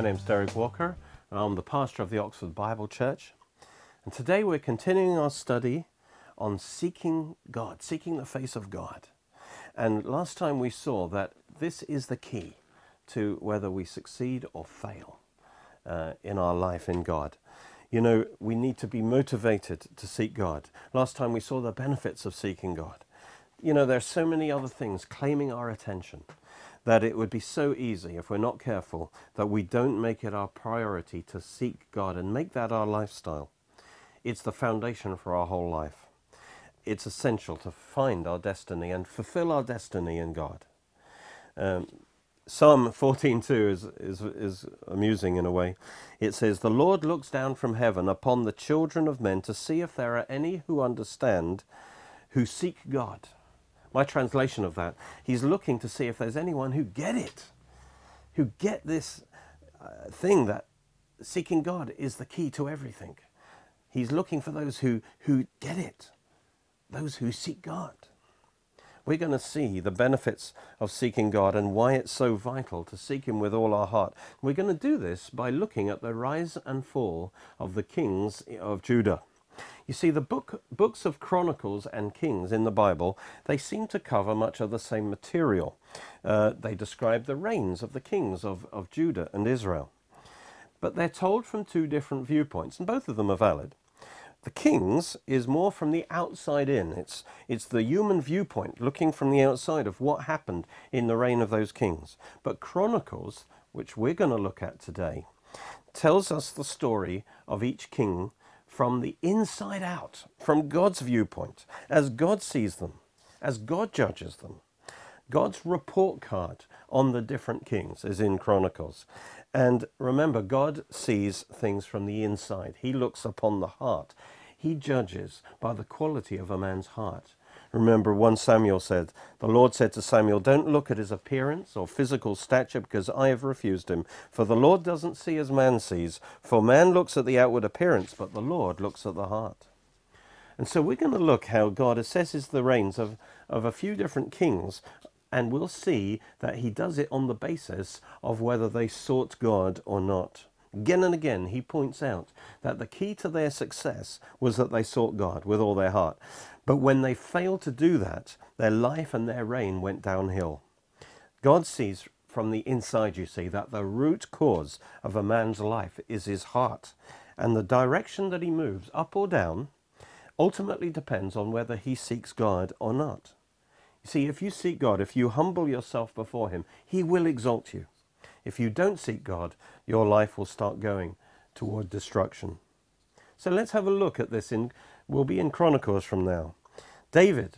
My name's Derek Walker, and I'm the pastor of the Oxford Bible Church. And today we're continuing our study on seeking God, seeking the face of God. And last time we saw that this is the key to whether we succeed or fail uh, in our life in God. You know, we need to be motivated to seek God. Last time we saw the benefits of seeking God. You know, there's so many other things claiming our attention that it would be so easy, if we're not careful, that we don't make it our priority to seek God and make that our lifestyle. It's the foundation for our whole life. It's essential to find our destiny and fulfill our destiny in God. Um, Psalm 14.2 is, is, is amusing in a way. It says, The Lord looks down from heaven upon the children of men to see if there are any who understand, who seek God my translation of that, he's looking to see if there's anyone who get it, who get this uh, thing that seeking God is the key to everything. He's looking for those who, who get it, those who seek God. We're going to see the benefits of seeking God and why it's so vital to seek Him with all our heart. We're going to do this by looking at the rise and fall of the kings of Judah. You see, the book, books of Chronicles and Kings in the Bible, they seem to cover much of the same material. Uh, they describe the reigns of the kings of, of Judah and Israel. But they're told from two different viewpoints, and both of them are valid. The Kings is more from the outside in. It's, it's the human viewpoint, looking from the outside of what happened in the reign of those kings. But Chronicles, which we're going to look at today, tells us the story of each king from the inside out, from God's viewpoint, as God sees them, as God judges them. God's report card on the different kings is in Chronicles. And remember, God sees things from the inside. He looks upon the heart. He judges by the quality of a man's heart. Remember, 1 Samuel said, The Lord said to Samuel, Don't look at his appearance or physical stature, because I have refused him. For the Lord doesn't see as man sees. For man looks at the outward appearance, but the Lord looks at the heart. And so we're going to look how God assesses the reigns of, of a few different kings, and we'll see that he does it on the basis of whether they sought God or not. Again and again, he points out that the key to their success was that they sought God with all their heart. But when they failed to do that, their life and their reign went downhill. God sees from the inside, you see, that the root cause of a man's life is his heart. And the direction that he moves, up or down, ultimately depends on whether he seeks God or not. You see, if you seek God, if you humble yourself before him, he will exalt you. If you don't seek God, your life will start going toward destruction. So let's have a look at this. In, we'll be in Chronicles from now. David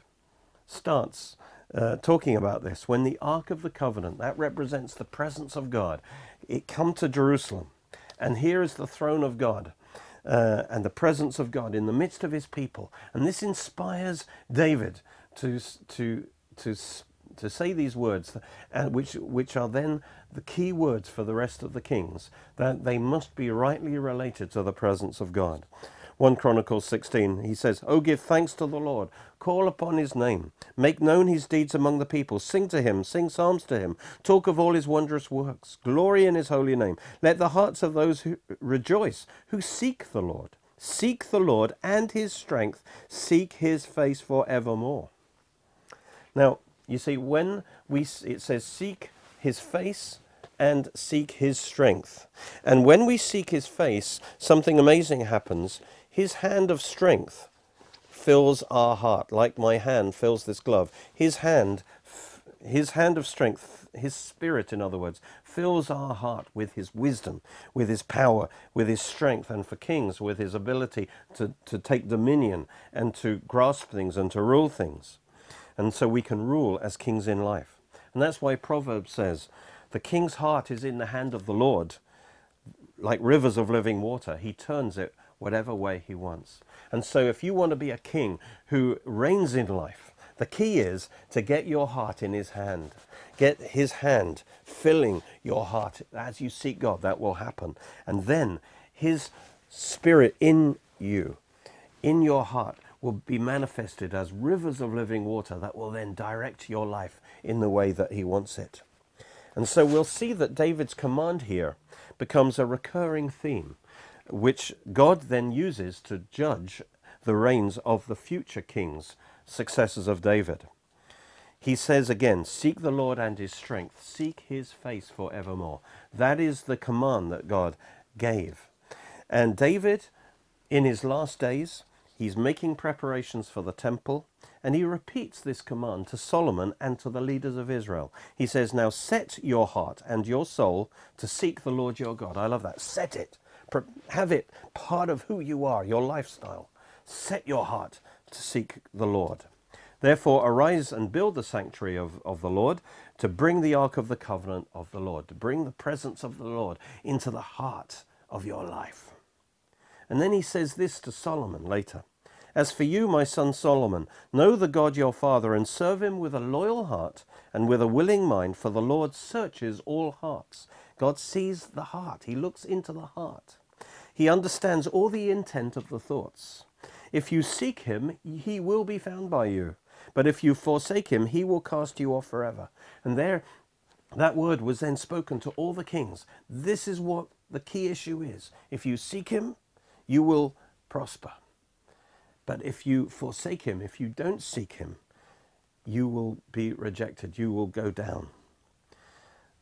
starts uh, talking about this when the Ark of the Covenant, that represents the presence of God, it come to Jerusalem. And here is the throne of God. Uh, and the presence of God in the midst of his people. And this inspires David to, to, to to say these words, uh, which, which are then the key words for the rest of the kings, that they must be rightly related to the presence of God. 1 Chronicles 16, he says, Oh, give thanks to the Lord, call upon his name, make known his deeds among the people, sing to him, sing psalms to him, talk of all his wondrous works, glory in his holy name. Let the hearts of those who rejoice, who seek the Lord, seek the Lord and his strength, seek his face for evermore. Now, you see, when we, it says, seek his face and seek his strength. And when we seek his face, something amazing happens. His hand of strength fills our heart, like my hand fills this glove. His hand, his hand of strength, his spirit, in other words, fills our heart with his wisdom, with his power, with his strength, and for kings, with his ability to, to take dominion and to grasp things and to rule things. And so we can rule as kings in life. And that's why Proverbs says, the king's heart is in the hand of the Lord, like rivers of living water. He turns it whatever way he wants. And so if you want to be a king who reigns in life, the key is to get your heart in his hand. Get his hand filling your heart as you seek God. That will happen. And then his spirit in you, in your heart, will be manifested as rivers of living water that will then direct your life in the way that he wants it. And so we'll see that David's command here becomes a recurring theme, which God then uses to judge the reigns of the future kings, successors of David. He says again, Seek the Lord and his strength, seek his face for evermore. That is the command that God gave. And David, in his last days, he's making preparations for the temple, and he repeats this command to Solomon and to the leaders of Israel. He says, Now set your heart and your soul to seek the Lord your God. I love that. Set it. Have it part of who you are, your lifestyle. Set your heart to seek the Lord. Therefore, arise and build the sanctuary of, of the Lord to bring the ark of the covenant of the Lord, to bring the presence of the Lord into the heart of your life. And then he says this to Solomon later as for you, my son Solomon, know the God your father and serve him with a loyal heart and with a willing mind, for the Lord searches all hearts. God sees the heart, He looks into the heart. He understands all the intent of the thoughts. If you seek Him, He will be found by you. But if you forsake Him, He will cast you off forever. And there, that word was then spoken to all the kings. This is what the key issue is. If you seek Him, you will prosper. But if you forsake him, if you don't seek him, you will be rejected. You will go down.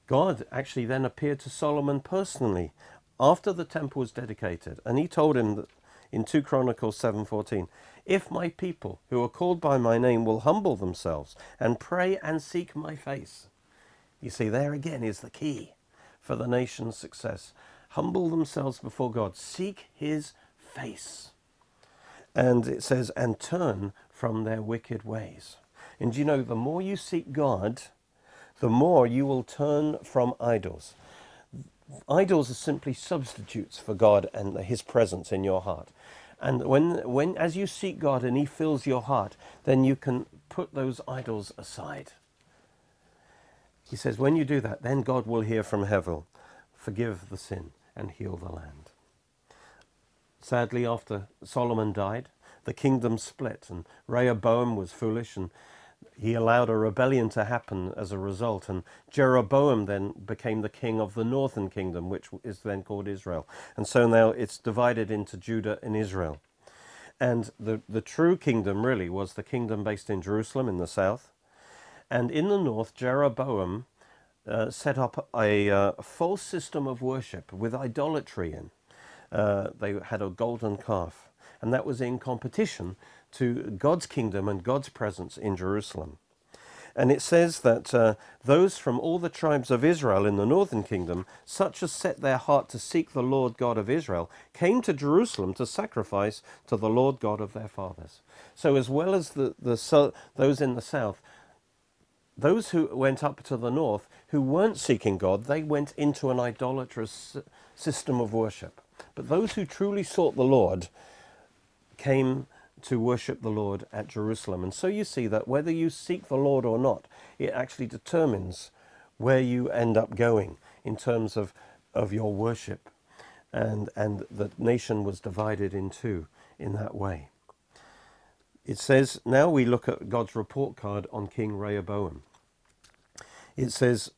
God actually then appeared to Solomon personally after the temple was dedicated, and he told him that in 2 Chronicles 7:14, "If my people who are called by my name will humble themselves and pray and seek my face." You see there again is the key for the nation's success. Humble themselves before God, seek his face. And it says, and turn from their wicked ways. And you know, the more you seek God, the more you will turn from idols. Idols are simply substitutes for God and His presence in your heart. And when, when, as you seek God and He fills your heart, then you can put those idols aside. He says, when you do that, then God will hear from heaven, forgive the sin, and heal the land. Sadly, after Solomon died, the kingdom split, and Rehoboam was foolish, and he allowed a rebellion to happen as a result. And Jeroboam then became the king of the northern kingdom, which is then called Israel. And so now it's divided into Judah and Israel. And the, the true kingdom really was the kingdom based in Jerusalem in the south. And in the north, Jeroboam uh, set up a uh, false system of worship with idolatry in. Uh, they had a golden calf, and that was in competition to God's kingdom and God's presence in Jerusalem. And it says that uh, those from all the tribes of Israel in the northern kingdom, such as set their heart to seek the Lord God of Israel, came to Jerusalem to sacrifice to the Lord God of their fathers. So, as well as the, the, so, those in the south, those who went up to the north who weren't seeking God, they went into an idolatrous system of worship. But those who truly sought the Lord came to worship the Lord at Jerusalem. And so you see that whether you seek the Lord or not, it actually determines where you end up going in terms of, of your worship. And, and the nation was divided in two in that way. It says, now we look at God's report card on King Rehoboam. It says,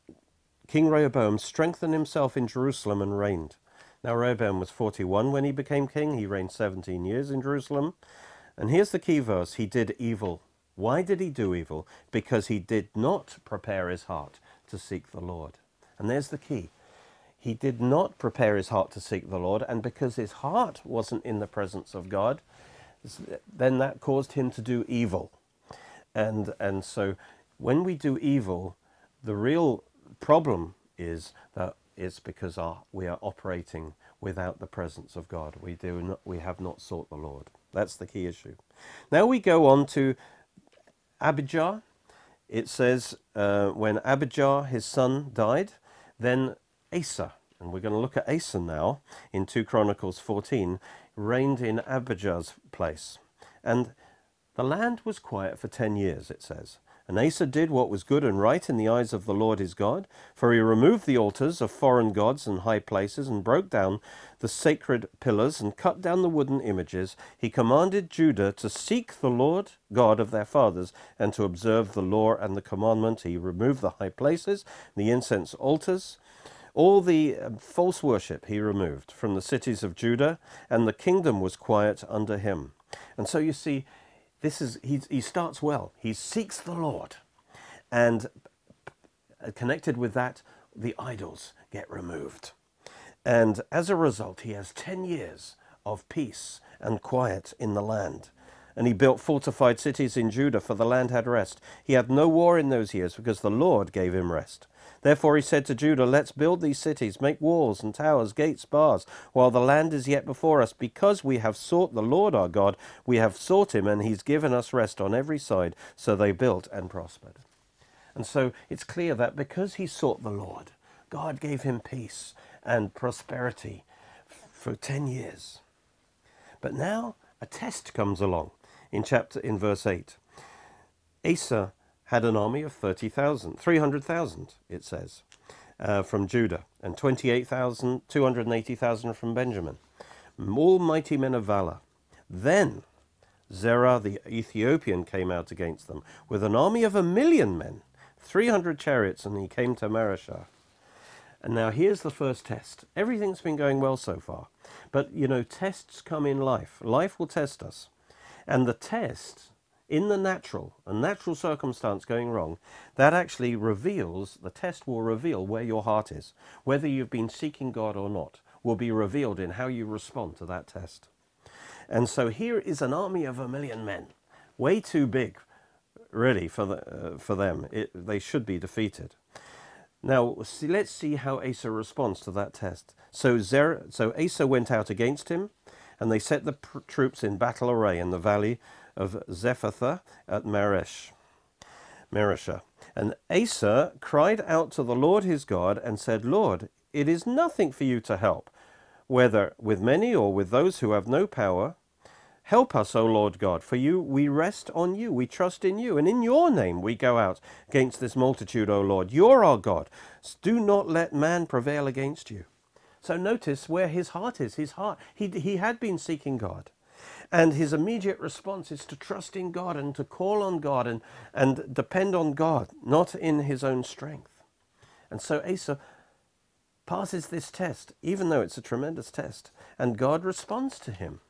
King Rehoboam strengthened himself in Jerusalem and reigned. Now Rehoboam was 41 when he became king. He reigned 17 years in Jerusalem. And here's the key verse. He did evil. Why did he do evil? Because he did not prepare his heart to seek the Lord. And there's the key. He did not prepare his heart to seek the Lord, and because his heart wasn't in the presence of God, then that caused him to do evil. And, and so when we do evil, the real problem is that it's because our, we are operating without the presence of God. We, do not, we have not sought the Lord. That's the key issue. Now we go on to Abijah. It says, uh, when Abijah, his son, died, then Asa, and we're going to look at Asa now in 2 Chronicles 14, reigned in Abijah's place. And the land was quiet for 10 years, it says. And Asa did what was good and right in the eyes of the Lord his God, for he removed the altars of foreign gods and high places, and broke down the sacred pillars, and cut down the wooden images. He commanded Judah to seek the Lord God of their fathers, and to observe the law and the commandment. He removed the high places, the incense altars, all the um, false worship he removed from the cities of Judah, and the kingdom was quiet under him. And so you see, this is he, he starts well. He seeks the Lord, and uh, connected with that, the idols get removed. And as a result, he has 10 years of peace and quiet in the land. And he built fortified cities in Judah, for the land had rest. He had no war in those years, because the Lord gave him rest. Therefore he said to Judah, Let's build these cities, make walls and towers, gates, bars, while the land is yet before us. Because we have sought the Lord our God, we have sought him, and he's given us rest on every side. So they built and prospered. And so it's clear that because he sought the Lord, God gave him peace and prosperity for 10 years. But now a test comes along in chapter in verse 8. Asa had an army of 30,000, 300,000, it says, uh, from Judah, and 28,000, 280,000 from Benjamin. All mighty men of valor. Then Zerah the Ethiopian came out against them with an army of a million men, 300 chariots, and he came to Mareshah. And now here's the first test. Everything's been going well so far. But, you know, tests come in life. Life will test us. And the test in the natural, a natural circumstance going wrong, that actually reveals, the test will reveal where your heart is. Whether you've been seeking God or not will be revealed in how you respond to that test. And so here is an army of a million men, way too big, really, for, the, uh, for them. It, they should be defeated. Now, see, let's see how Asa responds to that test. So, Zer, so Asa went out against him, and they set the troops in battle array in the valley of Zephathah at Maresh, Mareshah. And Asa cried out to the Lord his God and said, Lord, it is nothing for you to help, whether with many or with those who have no power. Help us, O Lord God, for you we rest on you, we trust in you, and in your name we go out against this multitude, O Lord. You're our God. Do not let man prevail against you. So notice where his heart is. His heart, he, he had been seeking God. And his immediate response is to trust in God and to call on God and, and depend on God, not in his own strength. And so Asa passes this test, even though it's a tremendous test, and God responds to him.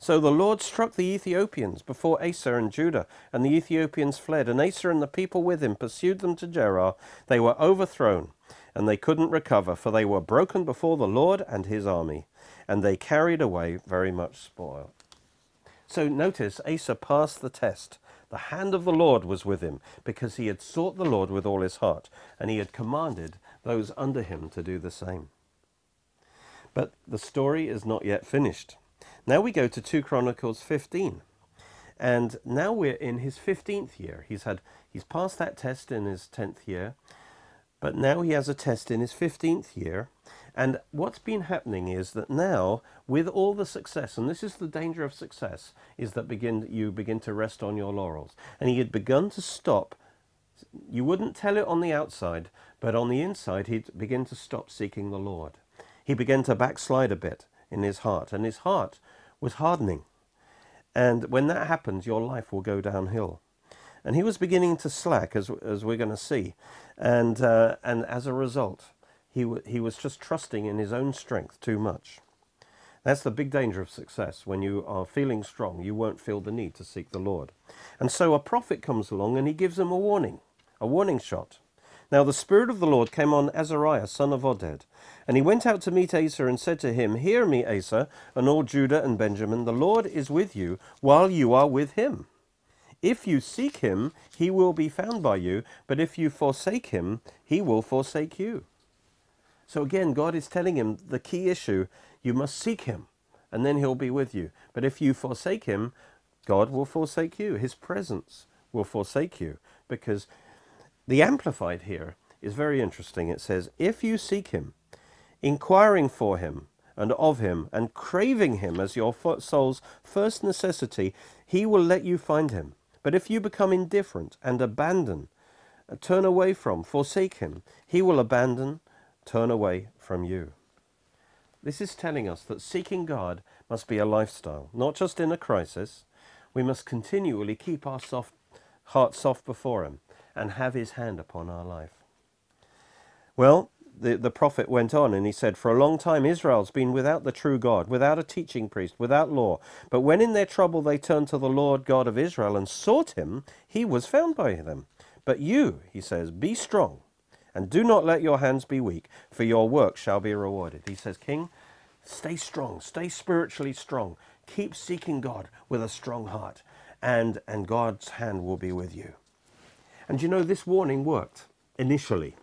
So the Lord struck the Ethiopians before Asa and Judah, and the Ethiopians fled, and Asa and the people with him pursued them to Gerar. They were overthrown, and they couldn't recover, for they were broken before the Lord and his army, and they carried away very much spoil. So notice Asa passed the test. The hand of the Lord was with him because he had sought the Lord with all his heart, and he had commanded those under him to do the same. But the story is not yet finished. Now we go to 2 Chronicles 15. And now we're in his 15th year. He's had he's passed that test in his 10th year. But now he has a test in his 15th year. And what's been happening is that now, with all the success, and this is the danger of success, is that begin you begin to rest on your laurels. And he had begun to stop. You wouldn't tell it on the outside, but on the inside, he'd begin to stop seeking the Lord. He began to backslide a bit in his heart, and his heart was hardening. And when that happens, your life will go downhill. And he was beginning to slack, as, as we're going to see. And, uh, and as a result, he, he was just trusting in his own strength too much. That's the big danger of success. When you are feeling strong, you won't feel the need to seek the Lord. And so a prophet comes along and he gives him a warning, a warning shot. Now the Spirit of the Lord came on Azariah, son of Oded, and he went out to meet Asa and said to him, Hear me, Asa, and all Judah and Benjamin, the Lord is with you while you are with him. If you seek him, he will be found by you, but if you forsake him, he will forsake you. So again, God is telling him the key issue, you must seek him, and then he'll be with you. But if you forsake him, God will forsake you. His presence will forsake you. Because the Amplified here is very interesting. It says, if you seek him, inquiring for him, and of him, and craving him as your soul's first necessity, he will let you find him. But if you become indifferent and abandon, uh, turn away from, forsake him, he will abandon, turn away from you. This is telling us that seeking God must be a lifestyle, not just in a crisis. We must continually keep our soft, heart soft before him and have his hand upon our life. Well, the, the prophet went on and he said, For a long time Israel's been without the true God, without a teaching priest, without law. But when in their trouble they turned to the Lord God of Israel and sought him, he was found by them. But you, he says, be strong and do not let your hands be weak, for your work shall be rewarded. He says, King, stay strong, stay spiritually strong. Keep seeking God with a strong heart, and, and God's hand will be with you. And you know, this warning worked initially.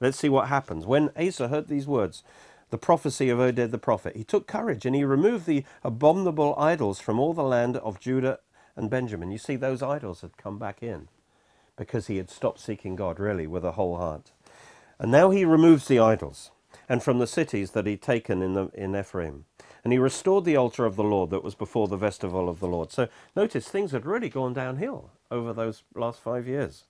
Let's see what happens. When Asa heard these words, the prophecy of Oded the prophet, he took courage and he removed the abominable idols from all the land of Judah and Benjamin. You see, those idols had come back in because he had stopped seeking God really with a whole heart. And now he removes the idols and from the cities that he'd taken in, the, in Ephraim. And he restored the altar of the Lord that was before the vestibule of the Lord. So notice things had really gone downhill over those last five years.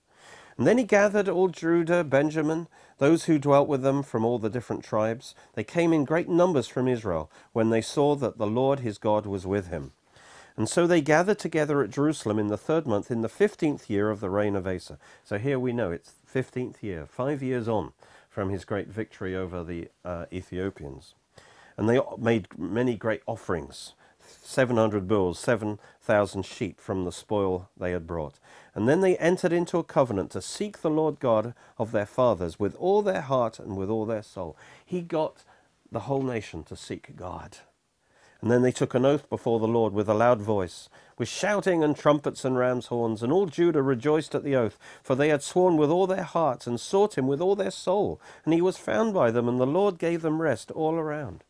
And then he gathered all Judah, Benjamin, those who dwelt with them from all the different tribes. They came in great numbers from Israel when they saw that the Lord his God was with him. And so they gathered together at Jerusalem in the third month, in the fifteenth year of the reign of Asa. So here we know it's fifteenth year, five years on from his great victory over the uh, Ethiopians. And they made many great offerings 700 bulls, 7,000 sheep from the spoil they had brought. And then they entered into a covenant to seek the Lord God of their fathers with all their heart and with all their soul. He got the whole nation to seek God. And then they took an oath before the Lord with a loud voice, with shouting and trumpets and ram's horns. And all Judah rejoiced at the oath, for they had sworn with all their hearts and sought him with all their soul. And he was found by them, and the Lord gave them rest all around.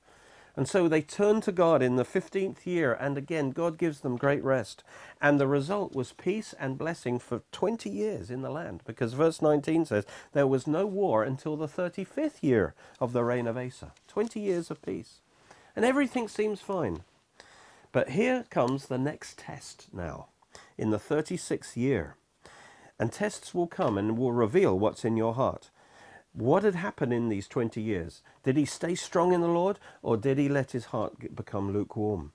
And so they turned to God in the 15th year, and again, God gives them great rest. And the result was peace and blessing for 20 years in the land, because verse 19 says there was no war until the 35th year of the reign of Asa. 20 years of peace. And everything seems fine. But here comes the next test now, in the 36th year. And tests will come and will reveal what's in your heart. What had happened in these 20 years? Did he stay strong in the Lord or did he let his heart become lukewarm?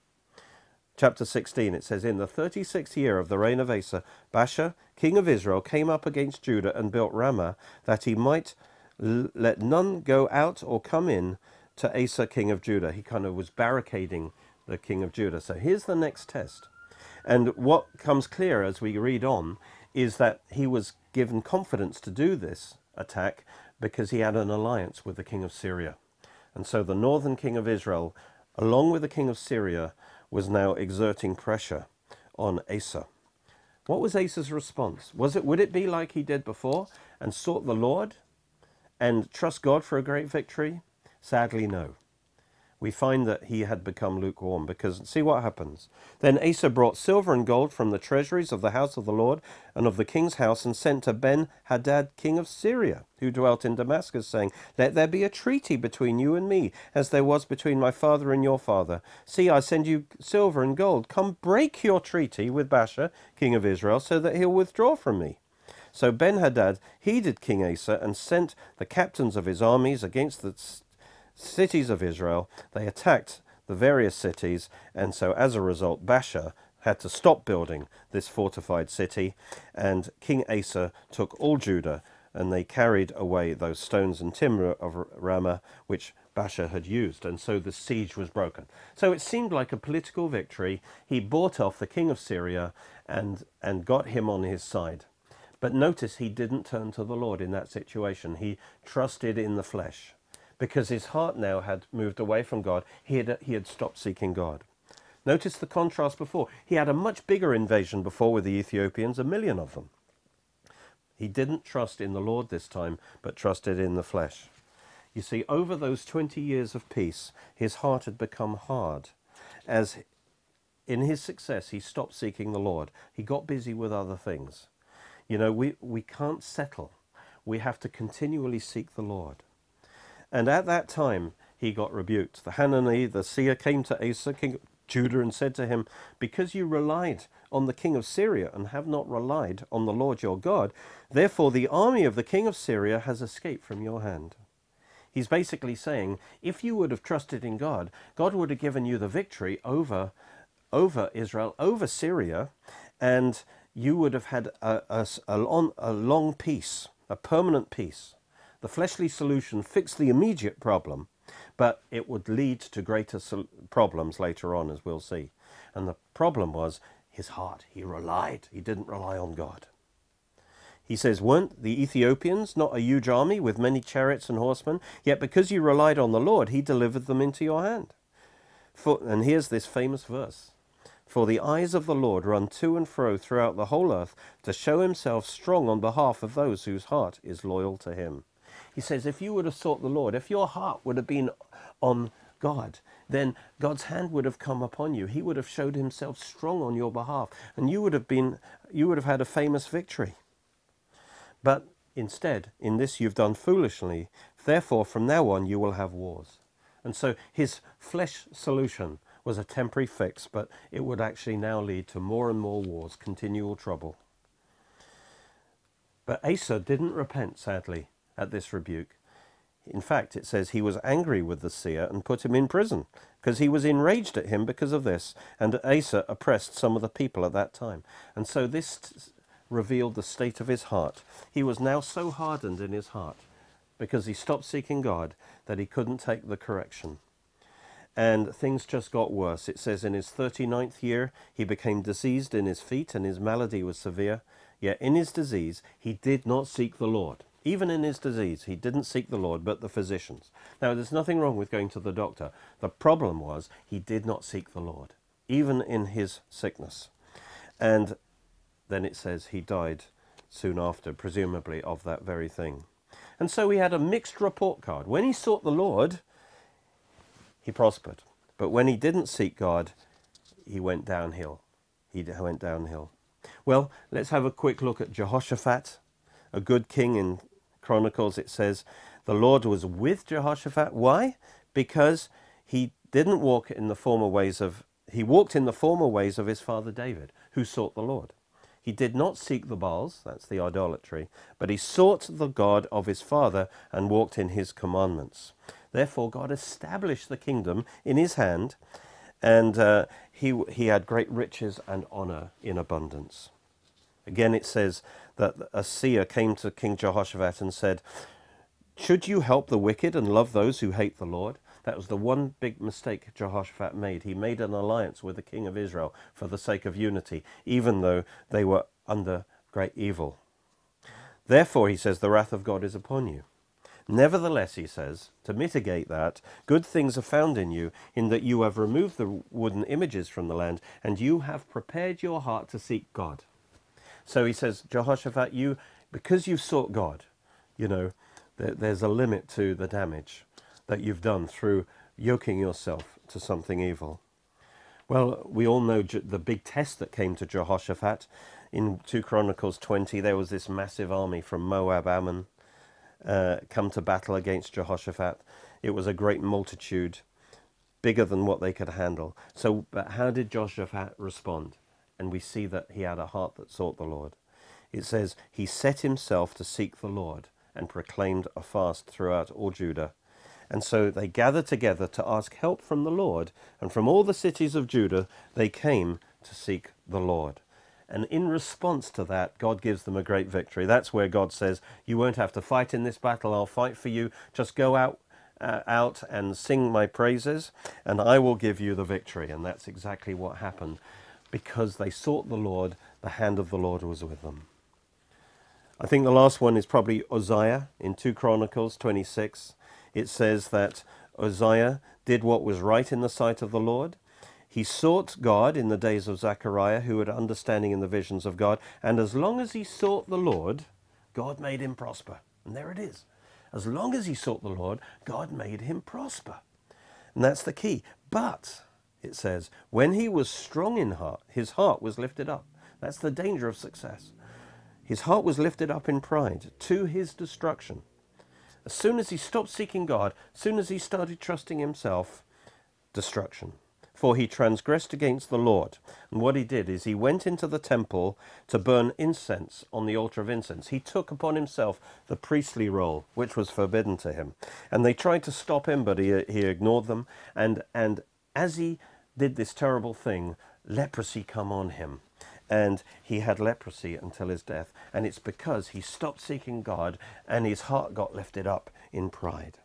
Chapter 16, it says, In the 36th year of the reign of Asa, Baasha, king of Israel, came up against Judah and built Ramah, that he might let none go out or come in to Asa, king of Judah. He kind of was barricading the king of Judah. So here's the next test. And what comes clear as we read on is that he was given confidence to do this attack because he had an alliance with the king of Syria. And so the northern king of Israel, along with the king of Syria, was now exerting pressure on Asa. What was Asa's response? Was it would it be like he did before and sought the Lord and trust God for a great victory? Sadly, no we find that he had become lukewarm because see what happens. Then Asa brought silver and gold from the treasuries of the house of the Lord and of the king's house and sent to Ben Hadad, king of Syria, who dwelt in Damascus, saying, Let there be a treaty between you and me, as there was between my father and your father. See, I send you silver and gold. Come break your treaty with Baasha, king of Israel, so that he'll withdraw from me. So Ben Hadad heeded King Asa and sent the captains of his armies against the cities of Israel. They attacked the various cities, and so as a result, Baasha had to stop building this fortified city, and King Asa took all Judah, and they carried away those stones and timber of Ramah, which Baasha had used, and so the siege was broken. So it seemed like a political victory. He bought off the king of Syria and, and got him on his side. But notice he didn't turn to the Lord in that situation. He trusted in the flesh because his heart now had moved away from God. He had, he had stopped seeking God. Notice the contrast before. He had a much bigger invasion before with the Ethiopians, a million of them. He didn't trust in the Lord this time, but trusted in the flesh. You see, over those 20 years of peace, his heart had become hard. As in his success, he stopped seeking the Lord. He got busy with other things. You know, we, we can't settle. We have to continually seek the Lord. And at that time he got rebuked. The Hanani, the seer, came to Asa, king, of Judah and said to him, Because you relied on the king of Syria and have not relied on the Lord your God, therefore the army of the king of Syria has escaped from your hand. He's basically saying, if you would have trusted in God, God would have given you the victory over, over Israel, over Syria, and you would have had a, a, a, long, a long peace, a permanent peace. The fleshly solution fixed the immediate problem, but it would lead to greater problems later on, as we'll see. And the problem was his heart. He relied. He didn't rely on God. He says, Weren't the Ethiopians not a huge army with many chariots and horsemen? Yet because you relied on the Lord, he delivered them into your hand. For, and here's this famous verse For the eyes of the Lord run to and fro throughout the whole earth to show himself strong on behalf of those whose heart is loyal to him. He says, If you would have sought the Lord, if your heart would have been on God, then God's hand would have come upon you. He would have showed himself strong on your behalf, and you would have been you would have had a famous victory. But instead, in this you've done foolishly. Therefore, from now on you will have wars. And so his flesh solution was a temporary fix, but it would actually now lead to more and more wars, continual trouble. But Asa didn't repent, sadly, at this rebuke. In fact, it says he was angry with the seer and put him in prison because he was enraged at him because of this. And Asa oppressed some of the people at that time. And so this revealed the state of his heart. He was now so hardened in his heart because he stopped seeking God that he couldn't take the correction. And things just got worse. It says in his 39th year, he became diseased in his feet and his malady was severe. Yet in his disease, he did not seek the Lord. Even in his disease, he didn't seek the Lord, but the physicians. Now, there's nothing wrong with going to the doctor. The problem was he did not seek the Lord, even in his sickness. And then it says he died soon after, presumably of that very thing. And so he had a mixed report card. When he sought the Lord, he prospered. But when he didn't seek God, he went downhill. He went downhill. Well, let's have a quick look at Jehoshaphat, a good king in Chronicles, it says, the Lord was with Jehoshaphat. Why? Because he didn't walk in the former ways of, he walked in the former ways of his father David, who sought the Lord. He did not seek the Baals, that's the idolatry, but he sought the God of his father and walked in his commandments. Therefore, God established the kingdom in his hand, and uh, he, he had great riches and honor in abundance. Again, it says that a seer came to King Jehoshaphat and said, Should you help the wicked and love those who hate the Lord? That was the one big mistake Jehoshaphat made. He made an alliance with the king of Israel for the sake of unity, even though they were under great evil. Therefore, he says, the wrath of God is upon you. Nevertheless, he says, to mitigate that, good things are found in you, in that you have removed the wooden images from the land, and you have prepared your heart to seek God. So he says, Jehoshaphat, you, because you've sought God, you know, there, there's a limit to the damage that you've done through yoking yourself to something evil. Well, we all know the big test that came to Jehoshaphat. In 2 Chronicles 20, there was this massive army from Moab, Ammon, uh, come to battle against Jehoshaphat. It was a great multitude, bigger than what they could handle. So, but how did Jehoshaphat respond? And we see that he had a heart that sought the Lord. It says, He set himself to seek the Lord and proclaimed a fast throughout all Judah. And so they gathered together to ask help from the Lord, and from all the cities of Judah they came to seek the Lord. And in response to that, God gives them a great victory. That's where God says, You won't have to fight in this battle, I'll fight for you. Just go out uh, out and sing my praises, and I will give you the victory. And that's exactly what happened because they sought the Lord, the hand of the Lord was with them. I think the last one is probably Uzziah in 2 Chronicles 26. It says that Uzziah did what was right in the sight of the Lord. He sought God in the days of Zechariah, who had understanding in the visions of God. And as long as he sought the Lord, God made him prosper. And there it is. As long as he sought the Lord, God made him prosper. And that's the key. But it says, when he was strong in heart, his heart was lifted up. That's the danger of success. His heart was lifted up in pride to his destruction. As soon as he stopped seeking God, as soon as he started trusting himself, destruction. for he transgressed against the Lord. And what he did is he went into the temple to burn incense on the altar of incense. He took upon himself the priestly role, which was forbidden to him. And they tried to stop him, but he, he ignored them. And, and as he did this terrible thing, leprosy come on him. And he had leprosy until his death. And it's because he stopped seeking God and his heart got lifted up in pride.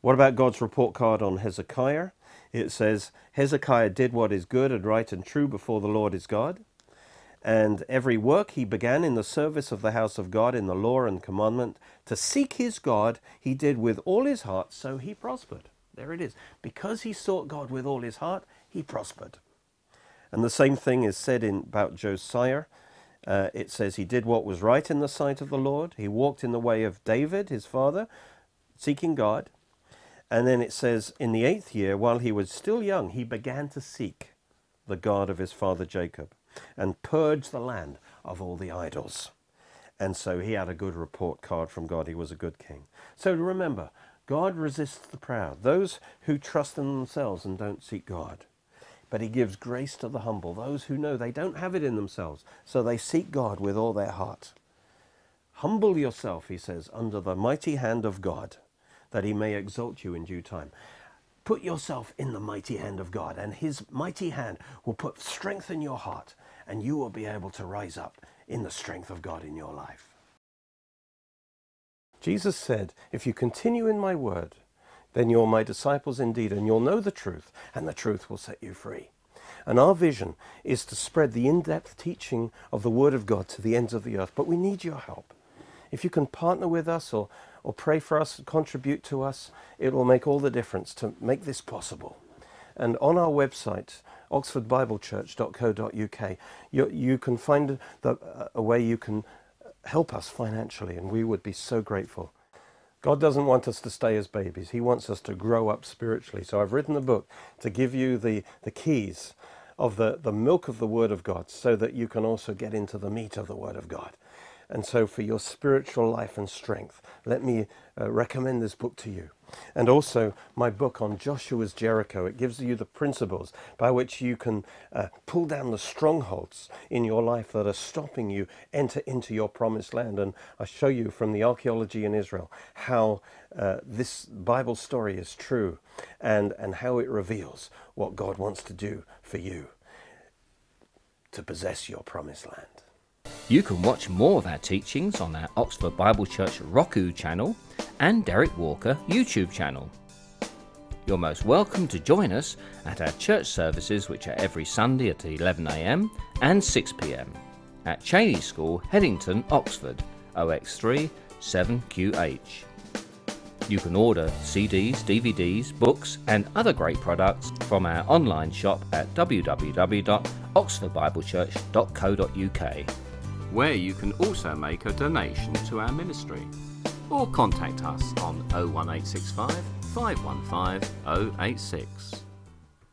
What about God's report card on Hezekiah? It says, Hezekiah did what is good and right and true before the Lord his God. And every work he began in the service of the house of God in the law and commandment to seek his God, he did with all his heart, so he prospered. There it is. Because he sought God with all his heart, he prospered. And the same thing is said in, about Josiah. Uh, it says he did what was right in the sight of the Lord. He walked in the way of David, his father, seeking God. And then it says, in the eighth year, while he was still young, he began to seek the God of his father Jacob and purge the land of all the idols. And so he had a good report card from God. He was a good king. So remember, God resists the proud, those who trust in themselves and don't seek God. But he gives grace to the humble, those who know they don't have it in themselves, so they seek God with all their heart. Humble yourself, he says, under the mighty hand of God that he may exalt you in due time. Put yourself in the mighty hand of God, and his mighty hand will put strength in your heart, and you will be able to rise up in the strength of God in your life. Jesus said, If you continue in my word, then you're my disciples indeed, and you'll know the truth, and the truth will set you free. And our vision is to spread the in depth teaching of the Word of God to the ends of the earth. But we need your help. If you can partner with us or, or pray for us, contribute to us, it will make all the difference to make this possible. And on our website, oxfordbiblechurch.co.uk, you, you can find the, uh, a way you can help us financially, and we would be so grateful. God doesn't want us to stay as babies. He wants us to grow up spiritually. So I've written a book to give you the, the keys of the, the milk of the Word of God so that you can also get into the meat of the Word of God. And so, for your spiritual life and strength, let me uh, recommend this book to you. And also, my book on Joshua's Jericho. It gives you the principles by which you can uh, pull down the strongholds in your life that are stopping you enter into your promised land. And I show you from the archaeology in Israel how uh, this Bible story is true and, and how it reveals what God wants to do for you to possess your promised land. You can watch more of our teachings on our Oxford Bible Church Roku channel and Derek Walker YouTube channel. You're most welcome to join us at our church services, which are every Sunday at 11am and 6pm at Cheney School, Headington, Oxford, OX3 7QH. You can order CDs, DVDs, books, and other great products from our online shop at www.oxfordbiblechurch.co.uk where you can also make a donation to our ministry. Or contact us on 01865 515 086.